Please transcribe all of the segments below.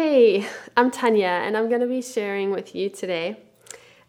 Hey, I'm Tanya, and I'm going to be sharing with you today.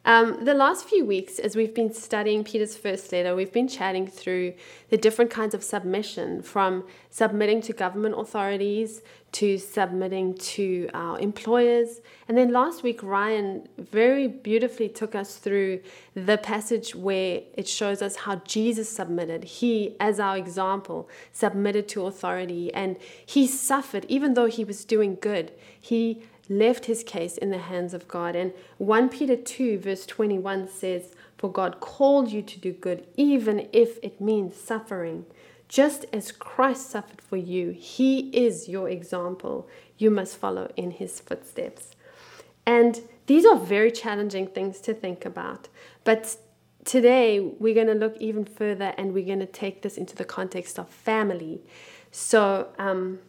Um, the last few weeks, as we've been studying Peter's first letter, we've been chatting through the different kinds of submission from submitting to government authorities to submitting to our employers. And then last week, Ryan very beautifully took us through the passage where it shows us how Jesus submitted. He, as our example, submitted to authority and he suffered, even though he was doing good. He left his case in the hands of God. And 1 Peter 2, verse 21 says, For God called you to do good, even if it means suffering. Just as Christ suffered for you, he is your example. You must follow in his footsteps. And these are very challenging things to think about. But today we're going to look even further and we're going to take this into the context of family. So, um,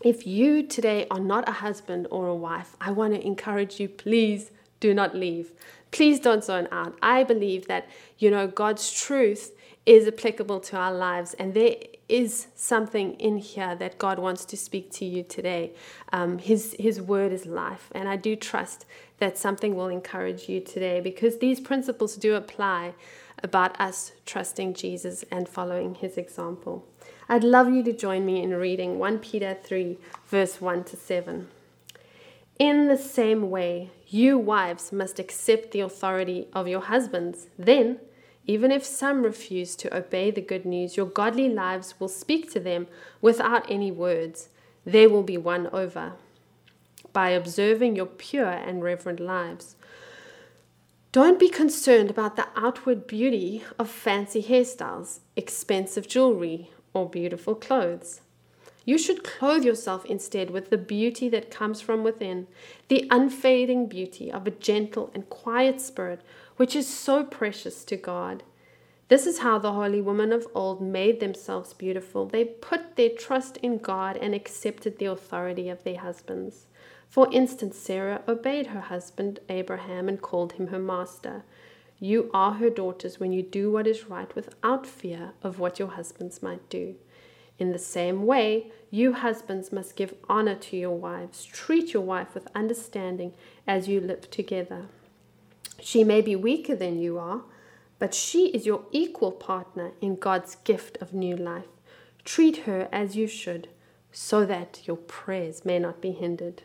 if you today are not a husband or a wife, I want to encourage you, please do not leave. Please don't zone out. I believe that, you know, God's truth is applicable to our lives. And there is something in here that God wants to speak to you today. Um, his, his word is life. And I do trust that something will encourage you today because these principles do apply about us trusting Jesus and following his example. I'd love you to join me in reading 1 Peter 3, verse 1 to 7. In the same way, you wives must accept the authority of your husbands. Then, even if some refuse to obey the good news, your godly lives will speak to them without any words. They will be won over by observing your pure and reverent lives. Don't be concerned about the outward beauty of fancy hairstyles, expensive jewelry, or beautiful clothes. You should clothe yourself instead with the beauty that comes from within, the unfading beauty of a gentle and quiet spirit which is so precious to God. This is how the holy women of old made themselves beautiful. They put their trust in God and accepted the authority of their husbands. For instance, Sarah obeyed her husband Abraham and called him her master. You are her daughters when you do what is right without fear of what your husbands might do. In the same way, you husbands must give honor to your wives. Treat your wife with understanding as you live together. She may be weaker than you are, but she is your equal partner in God's gift of new life. Treat her as you should, so that your prayers may not be hindered.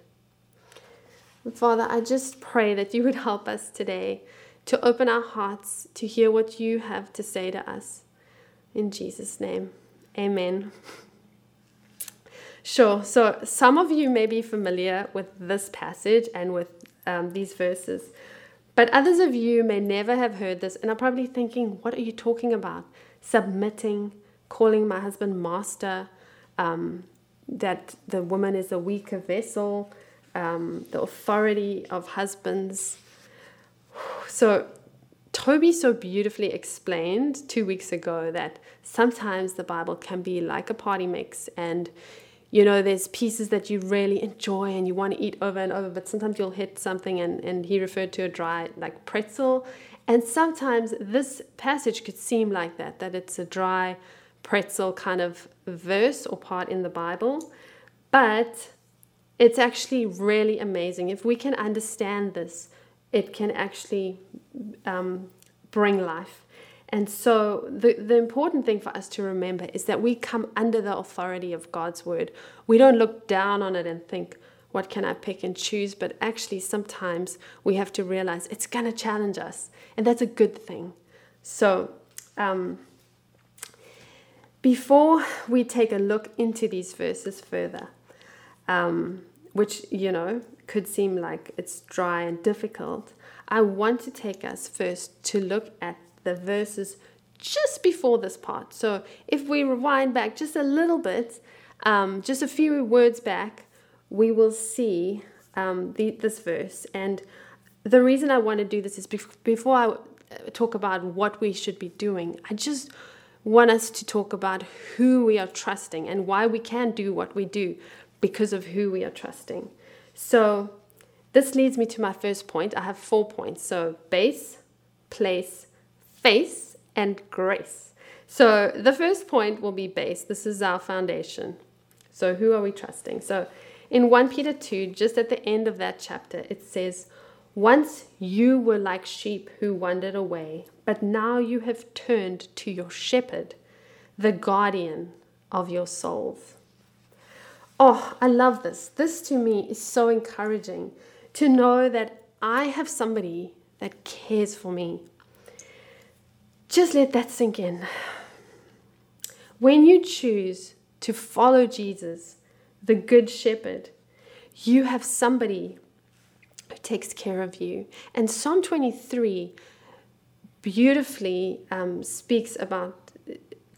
Father, I just pray that you would help us today to open our hearts to hear what you have to say to us. In Jesus' name, amen. Sure, so some of you may be familiar with this passage and with um, these verses. But others of you may never have heard this and are probably thinking, what are you talking about? Submitting, calling my husband master, um, that the woman is a weaker vessel, um, the authority of husbands. So, Toby so beautifully explained two weeks ago that sometimes the Bible can be like a party mix and you know, there's pieces that you really enjoy and you want to eat over and over, but sometimes you'll hit something, and, and he referred to a dry, like pretzel. And sometimes this passage could seem like that, that it's a dry pretzel kind of verse or part in the Bible. But it's actually really amazing. If we can understand this, it can actually um, bring life. And so, the, the important thing for us to remember is that we come under the authority of God's word. We don't look down on it and think, what can I pick and choose? But actually, sometimes we have to realize it's going to challenge us, and that's a good thing. So, um, before we take a look into these verses further, um, which, you know, could seem like it's dry and difficult, I want to take us first to look at the verses just before this part. So if we rewind back just a little bit, um, just a few words back, we will see um, the, this verse. And the reason I want to do this is before I talk about what we should be doing, I just want us to talk about who we are trusting and why we can do what we do because of who we are trusting. So this leads me to my first point. I have four points. So base, place, face, and grace. So the first point will be base. This is our foundation. So who are we trusting? So In 1 Peter 2, just at the end of that chapter, it says, Once you were like sheep who wandered away, but now you have turned to your shepherd, the guardian of your souls. Oh, I love this. This to me is so encouraging to know that I have somebody that cares for me. Just let that sink in. When you choose to follow Jesus, the Good Shepherd, you have somebody who takes care of you. And Psalm 23 beautifully um, speaks about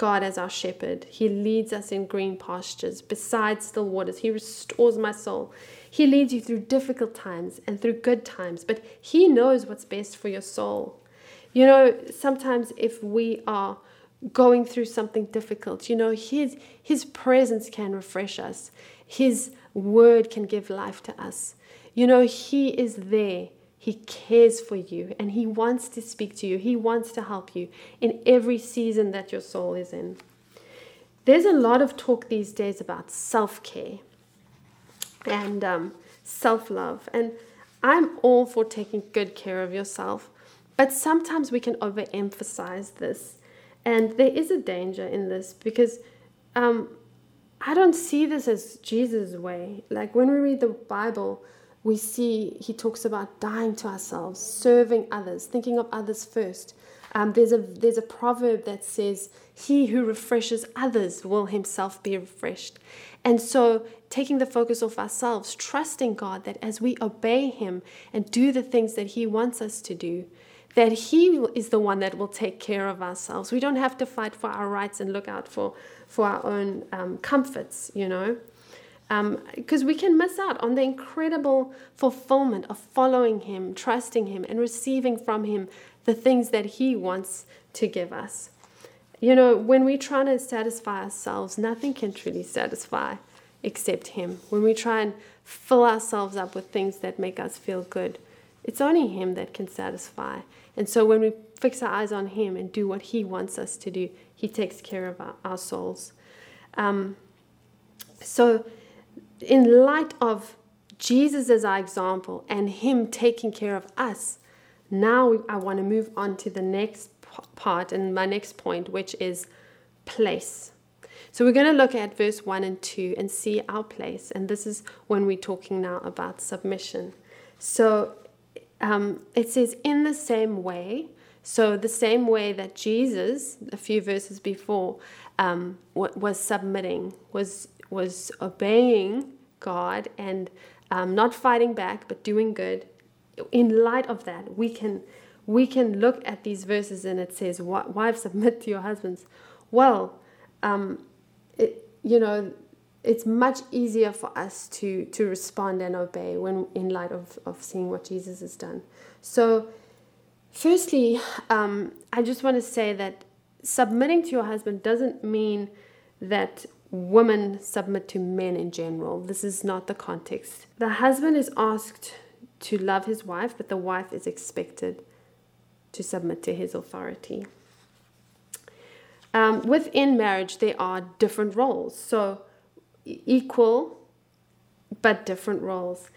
God as our shepherd. He leads us in green pastures, beside still waters. He restores my soul. He leads you through difficult times and through good times, but He knows what's best for your soul. You know, sometimes if we are going through something difficult, you know, His, his presence can refresh us, His word can give life to us. You know, He is there he cares for you and He wants to speak to you. He wants to help you in every season that your soul is in. There's a lot of talk these days about self care and um, self love. And I'm all for taking good care of yourself, but sometimes we can overemphasize this. And there is a danger in this because um, I don't see this as Jesus' way. Like when we read the Bible, we see he talks about dying to ourselves, serving others, thinking of others first. Um, there's a there's a proverb that says, "He who refreshes others will himself be refreshed." And so, taking the focus off ourselves, trusting God that as we obey Him and do the things that He wants us to do, that He is the one that will take care of ourselves. We don't have to fight for our rights and look out for for our own um, comforts, you know because um, we can miss out on the incredible fulfillment of following Him, trusting Him, and receiving from Him the things that He wants to give us. You know, when we try to satisfy ourselves, nothing can truly satisfy except Him. When we try and fill ourselves up with things that make us feel good, it's only Him that can satisfy. And so when we fix our eyes on Him and do what He wants us to do, He takes care of our, our souls. Um, so, in light of Jesus as our example and Him taking care of us, now I want to move on to the next part and my next point, which is place. So we're going to look at verse 1 and 2 and see our place. And this is when we're talking now about submission. So um, it says, in the same way, so the same way that Jesus, a few verses before, um, was submitting, was was obeying God and um, not fighting back, but doing good. In light of that, we can we can look at these verses and it says, "Wives, submit to your husbands." Well, um, it, you know, it's much easier for us to to respond and obey when in light of of seeing what Jesus has done. So, firstly, um, I just want to say that submitting to your husband doesn't mean that women submit to men in general. This is not the context. The husband is asked to love his wife, but the wife is expected to submit to his authority. Um, within marriage, there are different roles. So, equal but different roles.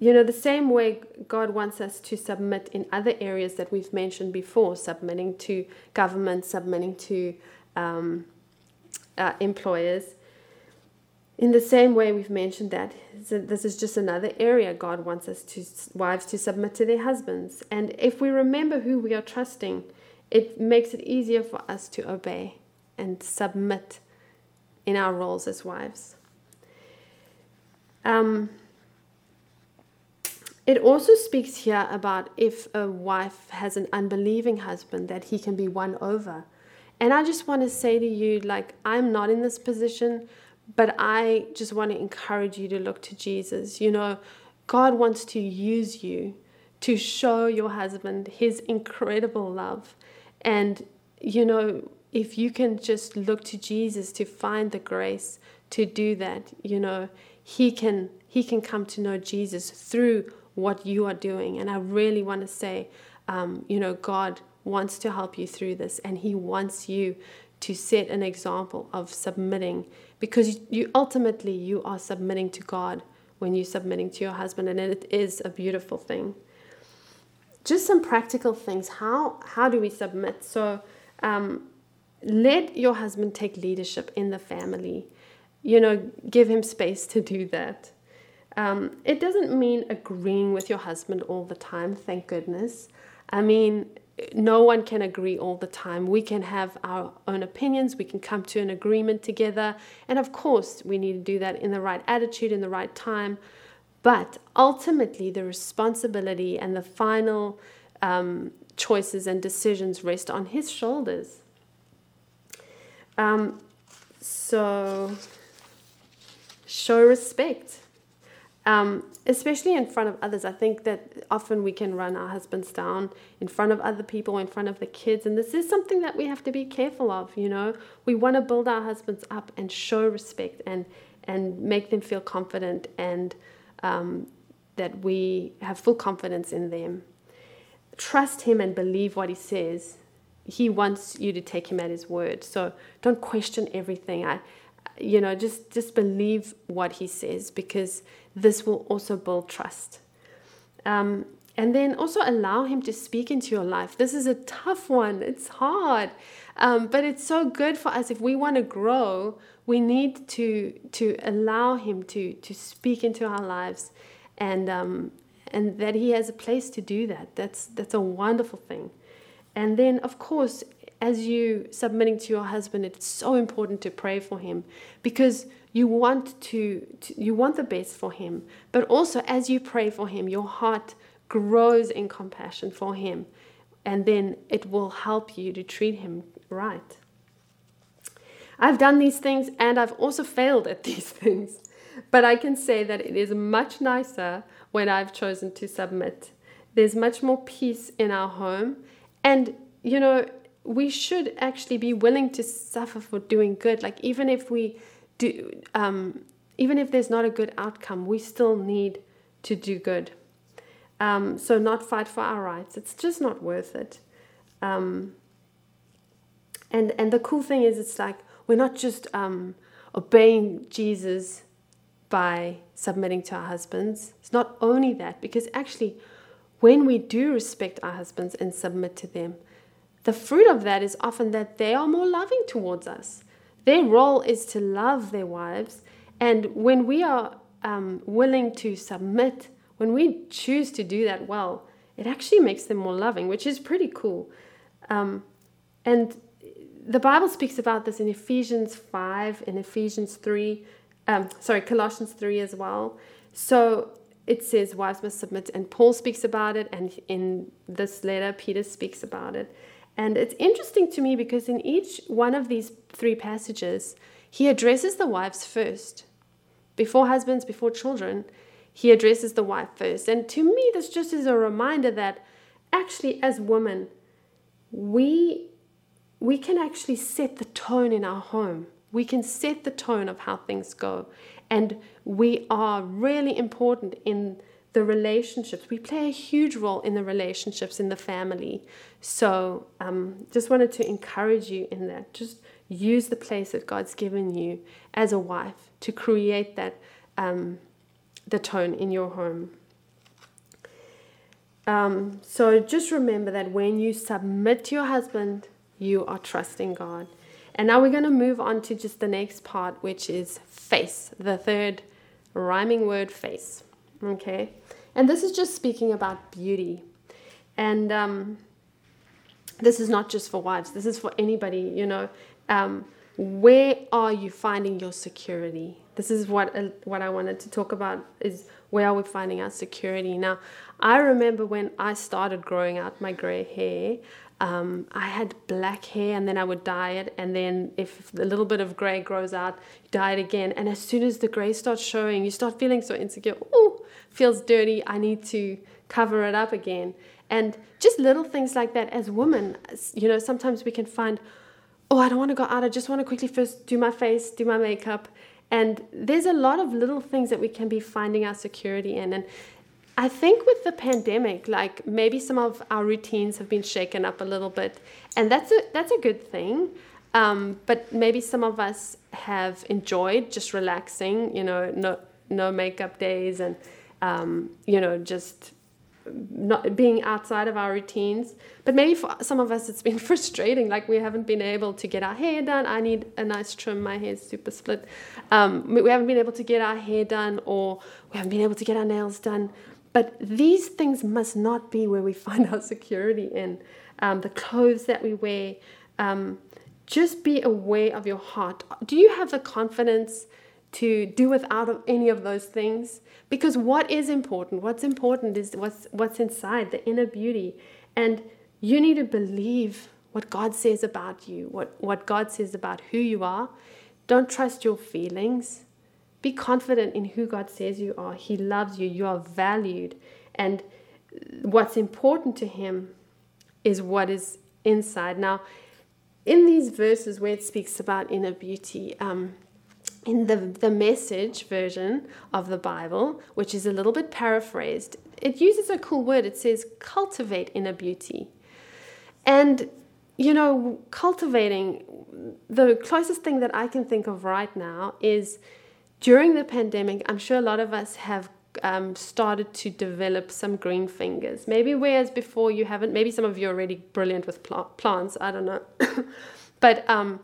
You know, the same way God wants us to submit in other areas that we've mentioned before submitting to government, submitting to um, uh, employers. In the same way, we've mentioned that this is just another area God wants us to wives to submit to their husbands. And if we remember who we are trusting, it makes it easier for us to obey and submit in our roles as wives. Um, it also speaks here about if a wife has an unbelieving husband, that he can be won over and I just want to say to you, like, I'm not in this position, but I just want to encourage you to look to Jesus. You know, God wants to use you to show your husband his incredible love. And, you know, if you can just look to Jesus to find the grace to do that, you know, he can he can come to know Jesus through what you are doing. And I really want to say, um, you know, God wants to help you through this and he wants you to set an example of submitting because you ultimately you are submitting to God when you're submitting to your husband, and it is a beautiful thing. Just some practical things. How how do we submit? So um, let your husband take leadership in the family. You know, give him space to do that. Um, it doesn't mean agreeing with your husband all the time, thank goodness. I mean, no one can agree all the time. We can have our own opinions, we can come to an agreement together, and of course, we need to do that in the right attitude, in the right time. But ultimately, the responsibility and the final um, choices and decisions rest on his shoulders. Um, so, show respect. Um, especially in front of others. I think that often we can run our husbands down in front of other people, in front of the kids, and this is something that we have to be careful of. You know, we want to build our husbands up and show respect and and make them feel confident and um, that we have full confidence in them. Trust him and believe what he says. He wants you to take him at his word. So don't question everything. I, you know, just just believe what he says because this will also build trust. Um, and then also allow him to speak into your life. This is a tough one, it's hard, um, but it's so good for us. If we want to grow, we need to, to allow him to, to speak into our lives and, um, and that he has a place to do that. That's, that's a wonderful thing. And then, of course, as you submitting to your husband, it's so important to pray for him because you want to, to, you want the best for him. But also, as you pray for him, your heart grows in compassion for him, and then it will help you to treat him right. I've done these things and I've also failed at these things. But I can say that it is much nicer when I've chosen to submit. There's much more peace in our home. And, you know, we should actually be willing to suffer for doing good. Like even if we do, um, even if there's not a good outcome, we still need to do good. Um, so not fight for our rights. It's just not worth it. Um, and and the cool thing is, it's like we're not just um, obeying Jesus by submitting to our husbands. It's not only that, because actually, when we do respect our husbands and submit to them, the fruit of that is often that they are more loving towards us. Their role is to love their wives. And when we are um, willing to submit, when we choose to do that well, it actually makes them more loving, which is pretty cool. Um, and the Bible speaks about this in Ephesians 5, in Ephesians 3, um, sorry, Colossians 3 as well. So it says wives must submit, and Paul speaks about it, and in this letter, Peter speaks about it. And it's interesting to me because in each one of these three passages, he addresses the wives first. Before husbands, before children, he addresses the wife first. And to me, this just is a reminder that actually, as women, we, we can actually set the tone in our home. We can set the tone of how things go. And we are really important in the relationships. We play a huge role in the relationships in the family. So, um, just wanted to encourage you in that. Just use the place that God's given you as a wife to create that um, the tone in your home. Um, so just remember that when you submit to your husband, you are trusting God. And now we're going to move on to just the next part, which is face, the third rhyming word face. Okay. And this is just speaking about beauty. And um, this is not just for wives, this is for anybody, you know. Um, where are you finding your security? This is what uh, what I wanted to talk about is where are we finding our security? Now, I remember when I started growing out my gray hair, um, I had black hair and then I would dye it. And then if a little bit of gray grows out, dye it again. And as soon as the gray starts showing, you start feeling so insecure. Oh, feels dirty. I need to cover it up again. And just little things like that as women, you know, sometimes we can find, oh, I don't want to go out. I just want to quickly first do my face, do my makeup. And there's a lot of little things that we can be finding our security in. And I think with the pandemic, like maybe some of our routines have been shaken up a little bit, and that's a that's a good thing. Um, but maybe some of us have enjoyed just relaxing, you know, no no makeup days and um, you know just not being outside of our routines. But maybe for some of us, it's been frustrating. Like we haven't been able to get our hair done. I need a nice trim. My hair's super split. Um, we haven't been able to get our hair done, or we haven't been able to get our nails done. But these things must not be where we find our security in um, the clothes that we wear. Um, just be aware of your heart. Do you have the confidence? to do without any of those things because what is important what's important is what's what's inside the inner beauty and you need to believe what God says about you what what God says about who you are don't trust your feelings be confident in who God says you are he loves you you are valued and what's important to him is what is inside now in these verses where it speaks about inner beauty um, in the, the message version of the Bible, which is a little bit paraphrased, it uses a cool word. It says cultivate inner beauty. And, you know, cultivating, the closest thing that I can think of right now is during the pandemic, I'm sure a lot of us have um, started to develop some green fingers. Maybe whereas before you haven't, maybe some of you are already brilliant with pl- plants, I don't know. but, um,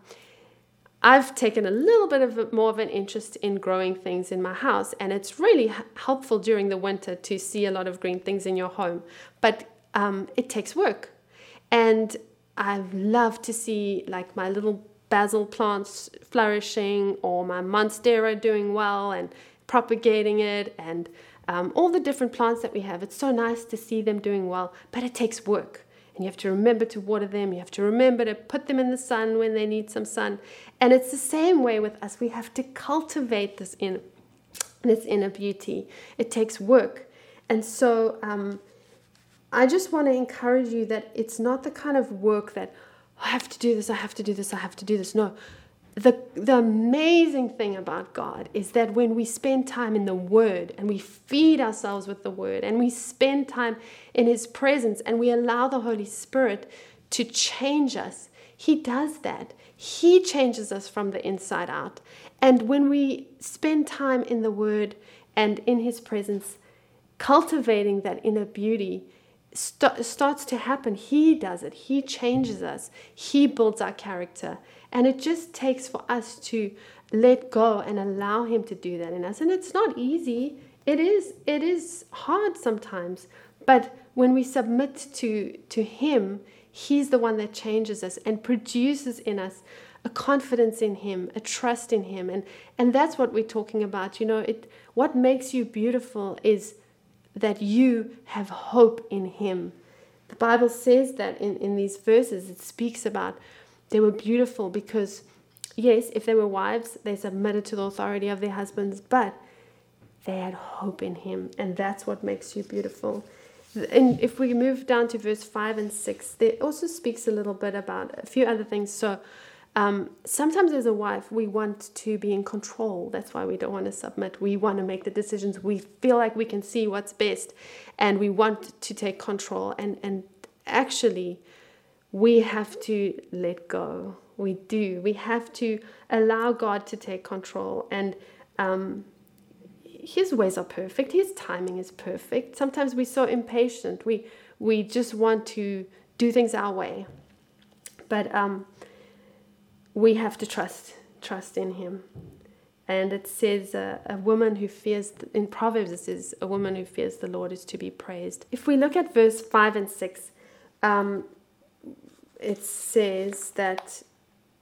I've taken a little bit of a, more of an interest in growing things in my house, and it's really h- helpful during the winter to see a lot of green things in your home. But um, it takes work, and I love to see like my little basil plants flourishing or my monstera doing well and propagating it and um, all the different plants that we have. It's so nice to see them doing well, but it takes work and you have to remember to water them. You have to remember to put them in the sun when they need some sun. And it's the same way with us. We have to cultivate this in this inner beauty. It takes work. And so um, I just want to encourage you that it's not the kind of work that I have to do this, I have to do this, I have to do this. No, the, the amazing thing about God is that when we spend time in the Word and we feed ourselves with the Word and we spend time in His presence and we allow the Holy Spirit to change us, He does that. He changes us from the inside out. And when we spend time in the Word and in His presence, cultivating that inner beauty, st- starts to happen. He does it. He changes us. He builds our character. And it just takes for us to let go and allow him to do that in us. And it's not easy. It is it is hard sometimes, but when we submit to to him, he's the one that changes us and produces in us a confidence in him, a trust in him. And and that's what we're talking about. You know, it what makes you beautiful is that you have hope in him. The Bible says that in, in these verses, it speaks about they were beautiful because, yes, if they were wives, they submitted to the authority of their husbands, but they had hope in him, and that's what makes you beautiful. And if we move down to verse 5 and 6, there also speaks a little bit about a few other things. So, um, sometimes as a wife, we want to be in control. That's why we don't want to submit. We want to make the decisions. We feel like we can see what's best, and we want to take control. And, and actually, we have to let go. We do. We have to allow God to take control. And um, His ways are perfect. His timing is perfect. Sometimes we're so impatient. We we just want to do things our way. But um, we have to trust trust in Him. And it says uh, a woman who fears, in Proverbs, it says a woman who fears the Lord is to be praised. If we look at verse 5 and 6, um, it says that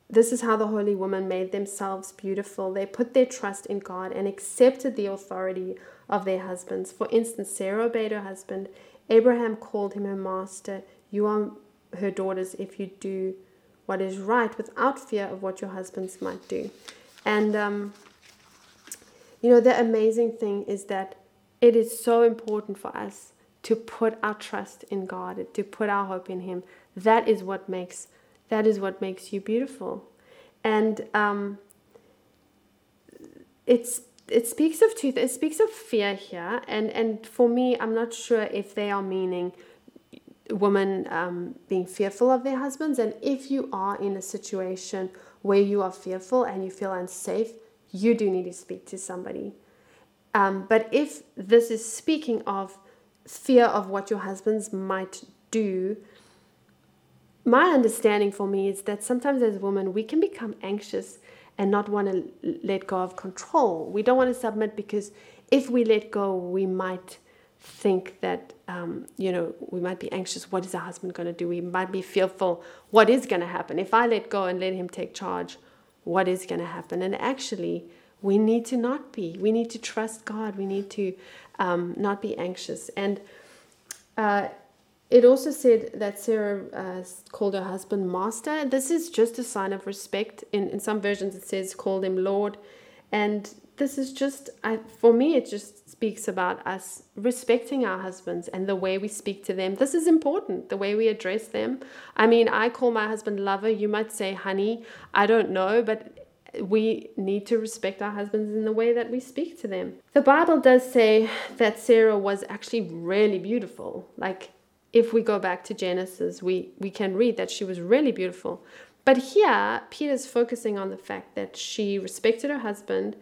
this is how the holy women made themselves beautiful. They put their trust in God and accepted the authority of their husbands. For instance, Sarah obeyed her husband. Abraham called him her master. You are her daughters if you do what is right without fear of what your husbands might do. And, um, you know, the amazing thing is that it is so important for us to put our trust in God, to put our hope in Him, that is what makes that is what makes you beautiful. And um, it's it speaks of two it speaks of fear here. And and for me i'm not sure if they are meaning women um, being fearful of their husbands and if you are in a situation where you are fearful and you feel unsafe you do need to speak to somebody Um, but if this is speaking of fear of what your husbands might do, my understanding for me is that sometimes as women we can become anxious and not want to let go of control. We don't want to submit because if we let go, we might think that um, you know we might be anxious. What is our husband going to do? We might be fearful. What is going to happen if I let go and let him take charge? What is going to happen? And actually, we need to not be. We need to trust God. We need to um, not be anxious. And uh, it also said that Sarah uh, called her husband master. This is just a sign of respect. In, in some versions, it says called him Lord. And this is just, I, for me, it just speaks about us respecting our husbands and the way we speak to them. This is important, the way we address them. I mean, I call my husband lover. You might say honey. I don't know, but we need to respect our husbands in the way that we speak to them. The Bible does say that Sarah was actually really beautiful. Like, if we go back to Genesis, we, we can read that she was really beautiful. But here, Peter's focusing on the fact that she respected her husband,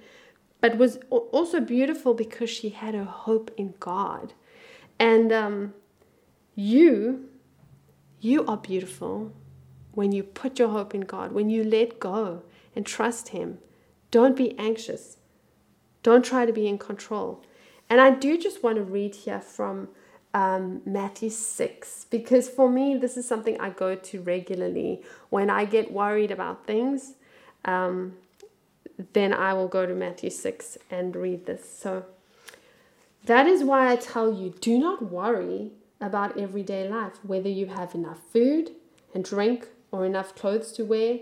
but was also beautiful because she had her hope in God. And um, you, you are beautiful when you put your hope in God, when you let go and trust Him. Don't be anxious. Don't try to be in control. And I do just want to read here from um, Matthew 6 because for me, this is something I go to regularly when I get worried about things. Um, then I will go to Matthew 6 and read this. So that is why I tell you do not worry about everyday life, whether you have enough food and drink or enough clothes to wear.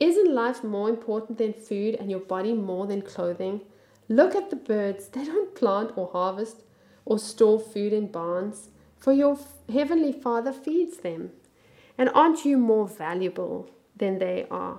Isn't life more important than food and your body more than clothing? Look at the birds, they don't plant or harvest or store food in barns, for your heavenly Father feeds them. And aren't you more valuable than they are?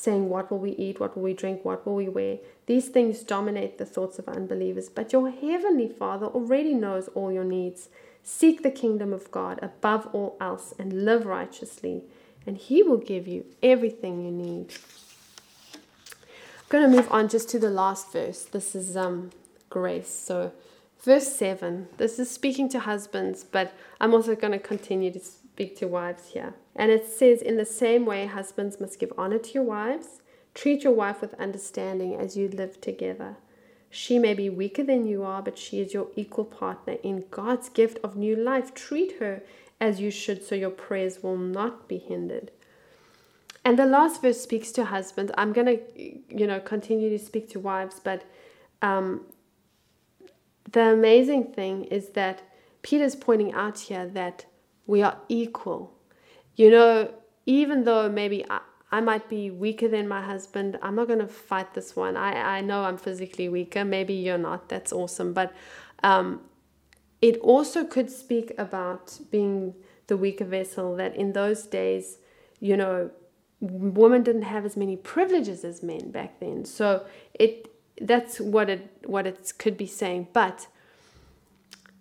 saying, What will we eat? What will we drink? What will we wear? These things dominate the thoughts of unbelievers, but your heavenly Father already knows all your needs. Seek the kingdom of God above all else and live righteously, and He will give you everything you need I'm going to move on just to the last verse. This is um, grace. So, verse 7, this is speaking to husbands, but I'm also going to continue to speak to wives here. And it says, In the same way, husbands must give honor to your wives. Treat your wife with understanding as you live together. She may be weaker than you are, but she is your equal partner in God's gift of new life. Treat her as you should, so your prayers will not be hindered. And the last verse speaks to husbands. I'm going to, you know, continue to speak to wives, but um, the amazing thing is that Peter's pointing out here that we are equal. You know, even though maybe I, I might be weaker than my husband, I'm not going to fight this one. I, I know I'm physically weaker. Maybe you're not. That's awesome. But um, it also could speak about being the weaker vessel, that in those days, you know, women didn't have as many privileges as men back then. So it that's what it what it could be saying. But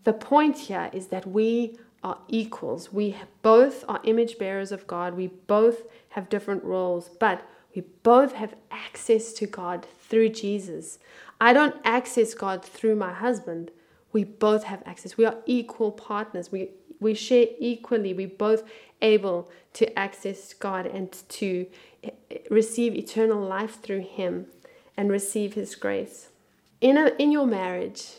the point here is that we are equals. We both are image bearers of God. We both have different roles, but we both have access to God through Jesus. I don't access God through my husband. We both have access. We are equal partners. We we share equally. We both able to access God and to eh, eh, receive eternal life through Him and receive His grace. In, a, in your marriage,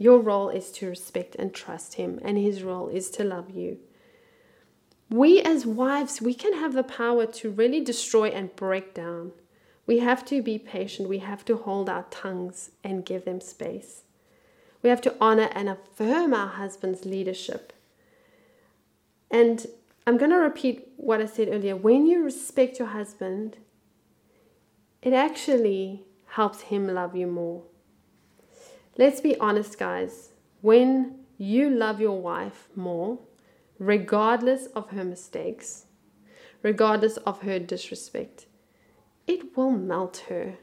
your role is to respect and trust Him, and His role is to love you. We, as wives, we can have the power to really destroy and break down. We have to be patient. We have to hold our tongues and give them space. We have to honor and affirm our husband's leadership. And I'm going to repeat what I said earlier. When you respect your husband, it actually helps him love you more. Let's be honest, guys. When you love your wife more, regardless of her mistakes, regardless of her disrespect, it will melt her.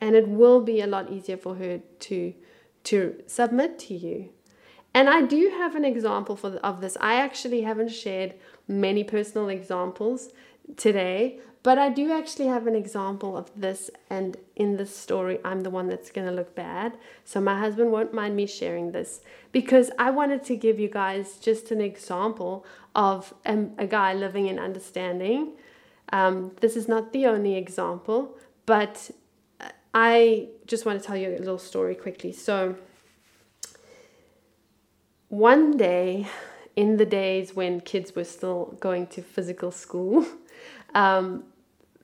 And it will be a lot easier for her to, to submit to you. And I do have an example for of this. I actually haven't shared many personal examples today, but I do actually have an example of this. And in this story, I'm the one that's going to look bad. So my husband won't mind me sharing this because I wanted to give you guys just an example of a, a guy living in understanding. Um, this is not the only example, but I just want to tell you a little story quickly. So, one day, in the days when kids were still going to physical school, um,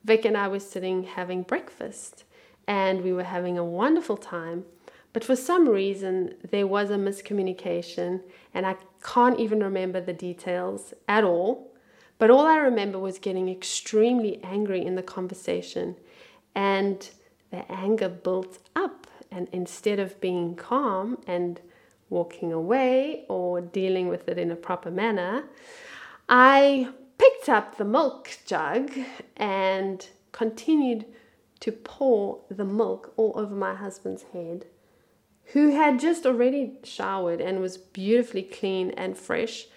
Vic and I were sitting having breakfast and we were having a wonderful time. But for some reason, there was a miscommunication, and I can't even remember the details at all. But all I remember was getting extremely angry in the conversation, and the anger built up. And instead of being calm and walking away or dealing with it in a proper manner, I picked up the milk jug and continued to pour the milk all over my husband's head, who had just already showered and was beautifully clean and fresh,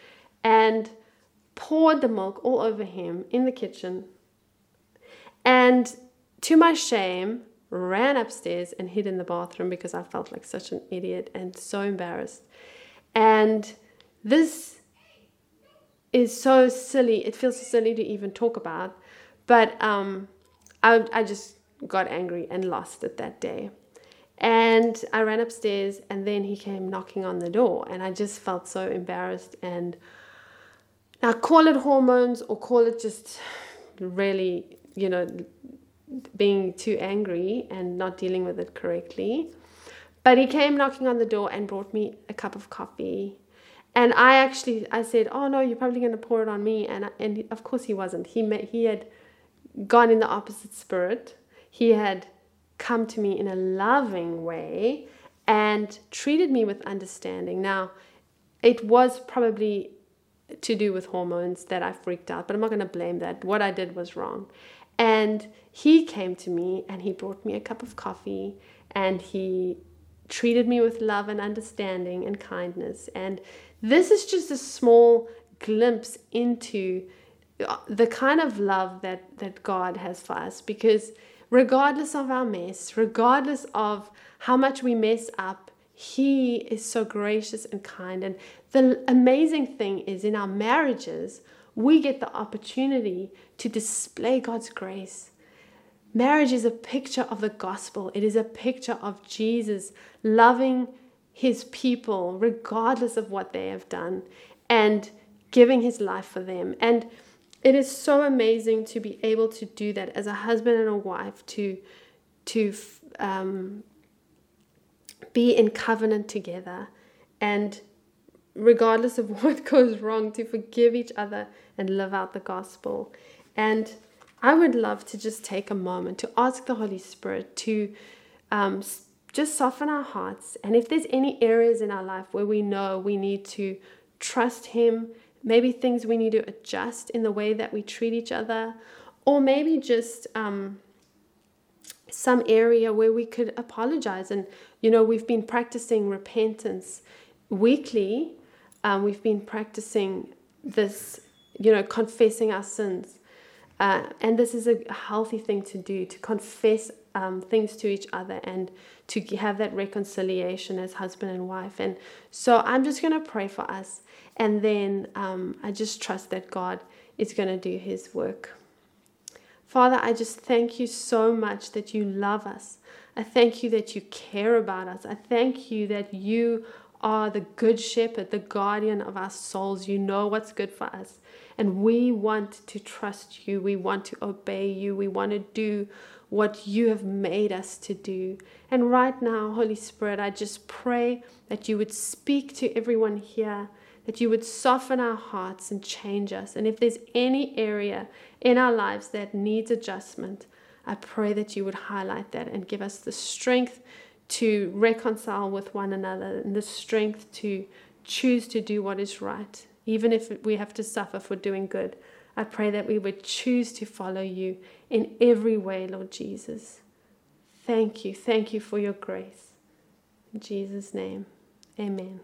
and poured the milk all over him in the kitchen. And to my shame, ran upstairs and hid in the bathroom because I felt like such an idiot and so embarrassed. And this is so silly. It feels silly to even talk about. But um, I, I just got angry and lost it that day. And I ran upstairs, and then he came knocking on the door, and I just felt so embarrassed. And now, call it hormones or call it just really, you know, being too angry and not dealing with it correctly. But he came knocking on the door and brought me a cup of coffee. And I actually I said, "Oh no, you're probably going to pour it on me." And and of course he wasn't. He met, he had gone in the opposite spirit. He had come to me in a loving way and treated me with understanding. Now, it was probably to do with hormones that I freaked out, but I'm not going to blame that. What I did was wrong. And he came to me and he brought me a cup of coffee and he treated me with love and understanding and kindness. And this is just a small glimpse into uh, the kind of love that, that God has for us because regardless of our mess, regardless of how much we mess up, He is so gracious and kind. And the amazing thing is, in our marriages, we get the opportunity to display God's grace. Marriage is a picture of the gospel, it is a picture of Jesus loving his people regardless of what they have done and giving his life for them. And it is so amazing to be able to do that as a husband and a wife to to um, be in covenant together and regardless of what goes wrong to forgive each other and live out the gospel and i would love to just take a moment to ask the holy spirit to um, just soften our hearts and if there's any areas in our life where we know we need to trust him maybe things we need to adjust in the way that we treat each other, or maybe just um, some area where we could apologize. And, you know, we've been practicing repentance weekly, um, we've been practicing this, you know, confessing our sins. Uh, and this is a healthy thing to do to confess um, things to each other and to have that reconciliation as husband and wife. And so I'm just going to pray for us. And then um, I just trust that God is going to do his work. Father, I just thank you so much that you love us. I thank you that you care about us. I thank you that you are the good shepherd, the guardian of our souls. You know what's good for us. And we want to trust you. We want to obey you. We want to do what you have made us to do. And right now, Holy Spirit, I just pray that you would speak to everyone here, that you would soften our hearts and change us. And if there's any area in our lives that needs adjustment, I pray that you would highlight that and give us the strength to reconcile with one another and the strength to choose to do what is right, even if we have to suffer for doing good. I pray that we would choose to follow you in every way, Lord Jesus. Thank you. Thank you for your grace. In Jesus' name, amen.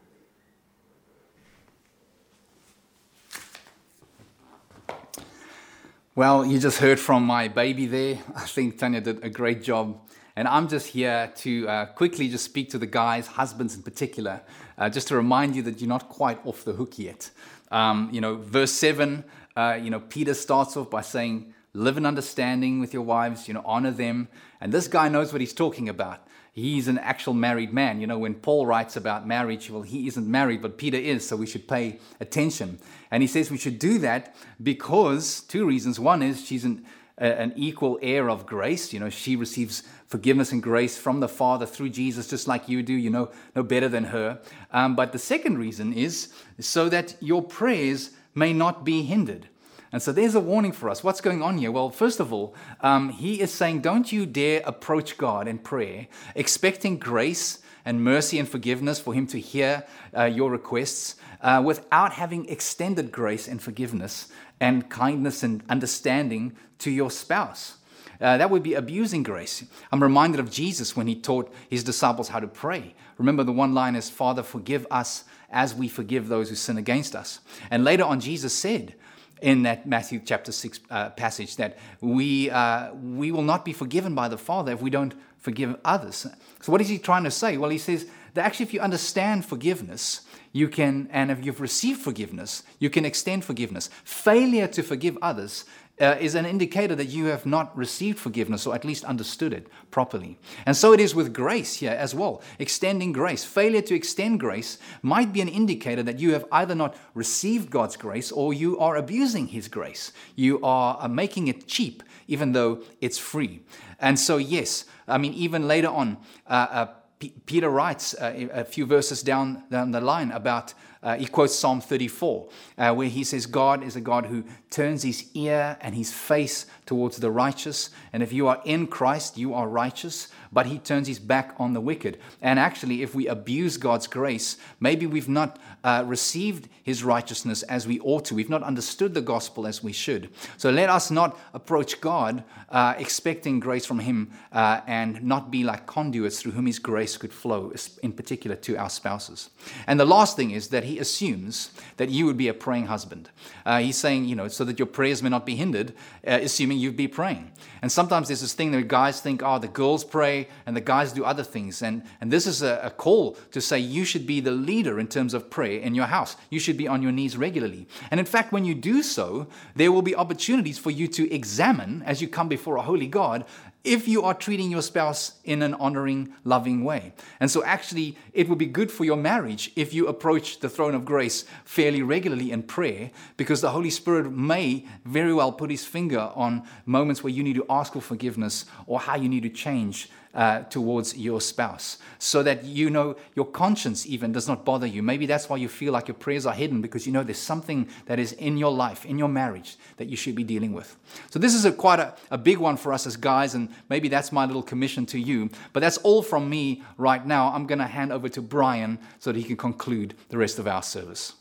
Well, you just heard from my baby there. I think Tanya did a great job. And I'm just here to uh, quickly just speak to the guys, husbands in particular, uh, just to remind you that you're not quite off the hook yet. Um, you know, verse 7, uh, you know, Peter starts off by saying, Live in understanding with your wives, you know, honor them. And this guy knows what he's talking about he's an actual married man. You know, when Paul writes about marriage, well, he isn't married, but Peter is, so we should pay attention. And he says we should do that because two reasons. One is she's an, an equal heir of grace. You know, she receives forgiveness and grace from the Father through Jesus, just like you do. You know, no better than her. Um, but the second reason is so that your prayers may not be hindered. And so there's a warning for us. What's going on here? Well, first of all, um, he is saying, don't you dare approach God in prayer expecting grace and mercy and forgiveness for him to hear uh, your requests uh, without having extended grace and forgiveness and kindness and understanding to your spouse. Uh, that would be abusing grace. I'm reminded of Jesus when he taught his disciples how to pray. Remember, the one line is, Father, forgive us as we forgive those who sin against us. And later on, Jesus said, in that Matthew chapter 6 uh, passage that we, uh, we will not be forgiven by the Father if we don't forgive others. So, what is he trying to say? Well, he says that actually, if you understand forgiveness, you can, and if you've received forgiveness, you can extend forgiveness. Failure to forgive others uh, is an indicator that you have not received forgiveness or at least understood it properly. And so it is with grace here as well. Extending grace. Failure to extend grace might be an indicator that you have either not received God's grace or you are abusing His grace. You are uh, making it cheap, even though it's free. And so, yes, I mean, even later on, uh, uh P- Peter writes uh, a few verses down, down the line about uh, he quotes Psalm 34, uh, where he says, God is a God who turns his ear and his face towards the righteous. And if you are in Christ, you are righteous but he turns his back on the wicked. And actually, if we abuse God's grace, maybe we've not uh, received his righteousness as we ought to. We've not understood the gospel as we should. So let us not approach God uh, expecting grace from him uh, and not be like conduits through whom his grace could flow, in particular to our spouses. And the last thing is that he assumes that you would be a praying husband. Uh, he's saying, you know, so that your prayers may not be hindered, uh, assuming you'd be praying. And sometimes there's this thing that guys think, oh, the girls pray and the guys do other things. And, and this is a, a call to say you should be the leader in terms of prayer in your house. You should be on your knees regularly. And in fact, when you do so, there will be opportunities for you to examine as you come before a holy God if you are treating your spouse in an honoring, loving way. And so, actually, it would be good for your marriage if you approach the throne of grace fairly regularly in prayer, because the Holy Spirit may very well put his finger on moments where you need to ask for forgiveness or how you need to change uh, towards your spouse so that you know your conscience even does not bother you. Maybe that's why you feel like your prayers are hidden because you know there's something that is in your life, in your marriage, that you should be dealing with. So, this is a, quite a, a big one for us as guys, and maybe that's my little commission to you. But that's all from me right now. I'm going to hand over to Brian so that he can conclude the rest of our service.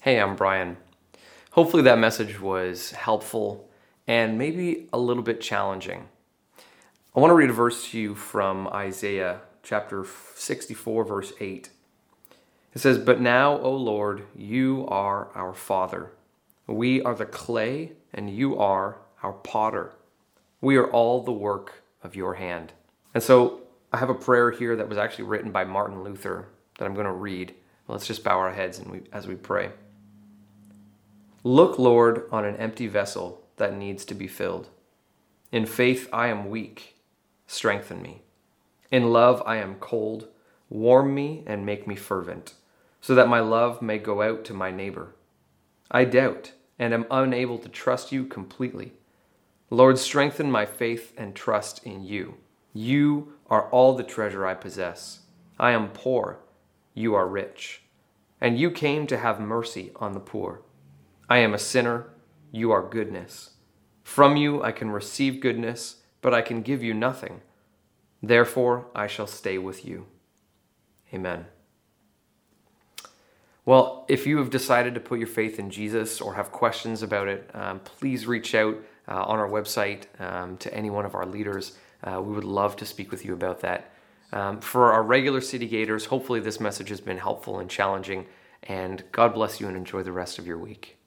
Hey, I'm Brian. Hopefully, that message was helpful and maybe a little bit challenging. I want to read a verse to you from Isaiah chapter 64, verse 8. It says, But now, O Lord, you are our Father. We are the clay, and you are our potter. We are all the work of your hand. And so I have a prayer here that was actually written by Martin Luther that I'm going to read. Let's just bow our heads and we, as we pray. Look, Lord, on an empty vessel that needs to be filled. In faith, I am weak strengthen me. In love I am cold, warm me and make me fervent, so that my love may go out to my neighbor. I doubt and am unable to trust you completely. Lord, strengthen my faith and trust in you. You are all the treasure I possess. I am poor, you are rich. And you came to have mercy on the poor. I am a sinner, you are goodness. From you I can receive goodness but I can give you nothing. Therefore, I shall stay with you. Amen. Well, if you have decided to put your faith in Jesus or have questions about it, um, please reach out uh, on our website um, to any one of our leaders. Uh, we would love to speak with you about that. Um, for our regular City Gators, hopefully this message has been helpful and challenging. And God bless you and enjoy the rest of your week.